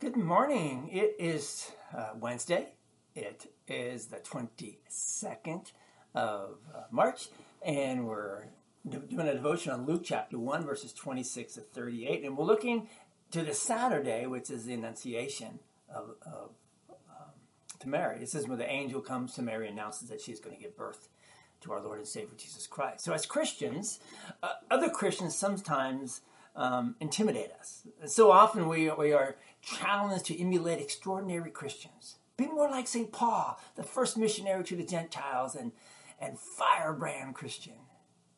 Good morning. It is uh, Wednesday. It is the 22nd of uh, March, and we're doing a devotion on Luke chapter 1, verses 26 to 38. And we're looking to the Saturday, which is the Annunciation of, of um, to Mary. This is when the angel comes to Mary and announces that she's going to give birth to our Lord and Savior Jesus Christ. So, as Christians, uh, other Christians sometimes um, intimidate us. So often we, we are challenged to emulate extraordinary Christians. Be more like St. Paul, the first missionary to the Gentiles and, and firebrand Christian.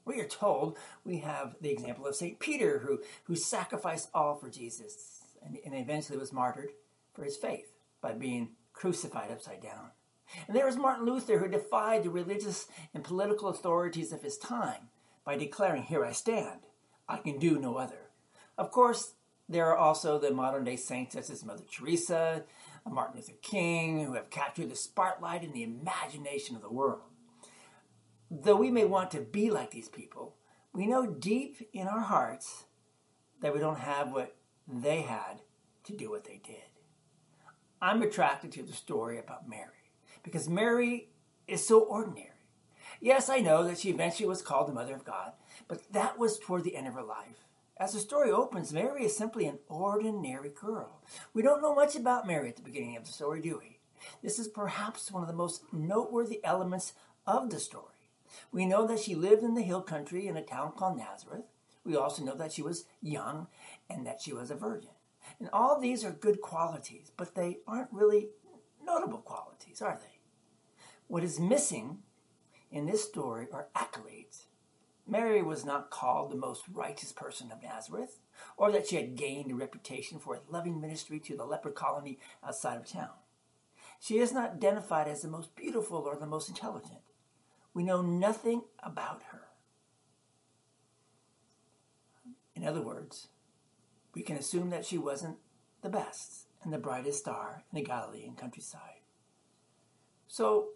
We are told we have the example of St. Peter, who, who sacrificed all for Jesus and, and eventually was martyred for his faith by being crucified upside down. And there was Martin Luther, who defied the religious and political authorities of his time by declaring, Here I stand, I can do no other. Of course, there are also the modern day saints such as Mother Teresa, Martin Luther King, who have captured the spotlight and the imagination of the world. Though we may want to be like these people, we know deep in our hearts that we don't have what they had to do what they did. I'm attracted to the story about Mary because Mary is so ordinary. Yes, I know that she eventually was called the Mother of God, but that was toward the end of her life. As the story opens, Mary is simply an ordinary girl. We don't know much about Mary at the beginning of the story, do we? This is perhaps one of the most noteworthy elements of the story. We know that she lived in the hill country in a town called Nazareth. We also know that she was young and that she was a virgin. And all these are good qualities, but they aren't really notable qualities, are they? What is missing in this story are accolades Mary was not called the most righteous person of Nazareth, or that she had gained a reputation for a loving ministry to the leper colony outside of town. She is not identified as the most beautiful or the most intelligent. We know nothing about her. In other words, we can assume that she wasn't the best and the brightest star in the Galilean countryside. So,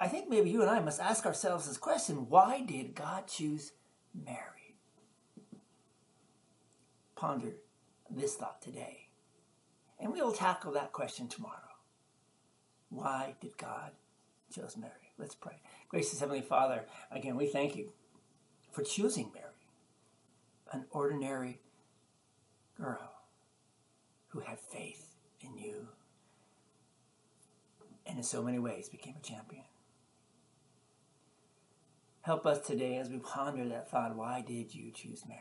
I think maybe you and I must ask ourselves this question why did God choose Mary? Ponder this thought today. And we will tackle that question tomorrow. Why did God choose Mary? Let's pray. Gracious Heavenly Father, again, we thank you for choosing Mary, an ordinary girl who had faith in you and in so many ways became a champion. Help us today as we ponder that thought why did you choose Mary?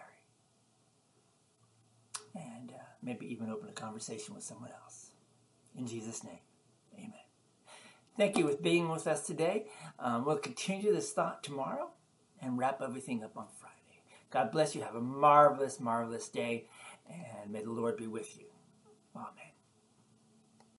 And uh, maybe even open a conversation with someone else. In Jesus' name, amen. Thank you for being with us today. Um, we'll continue this thought tomorrow and wrap everything up on Friday. God bless you. Have a marvelous, marvelous day, and may the Lord be with you. Amen.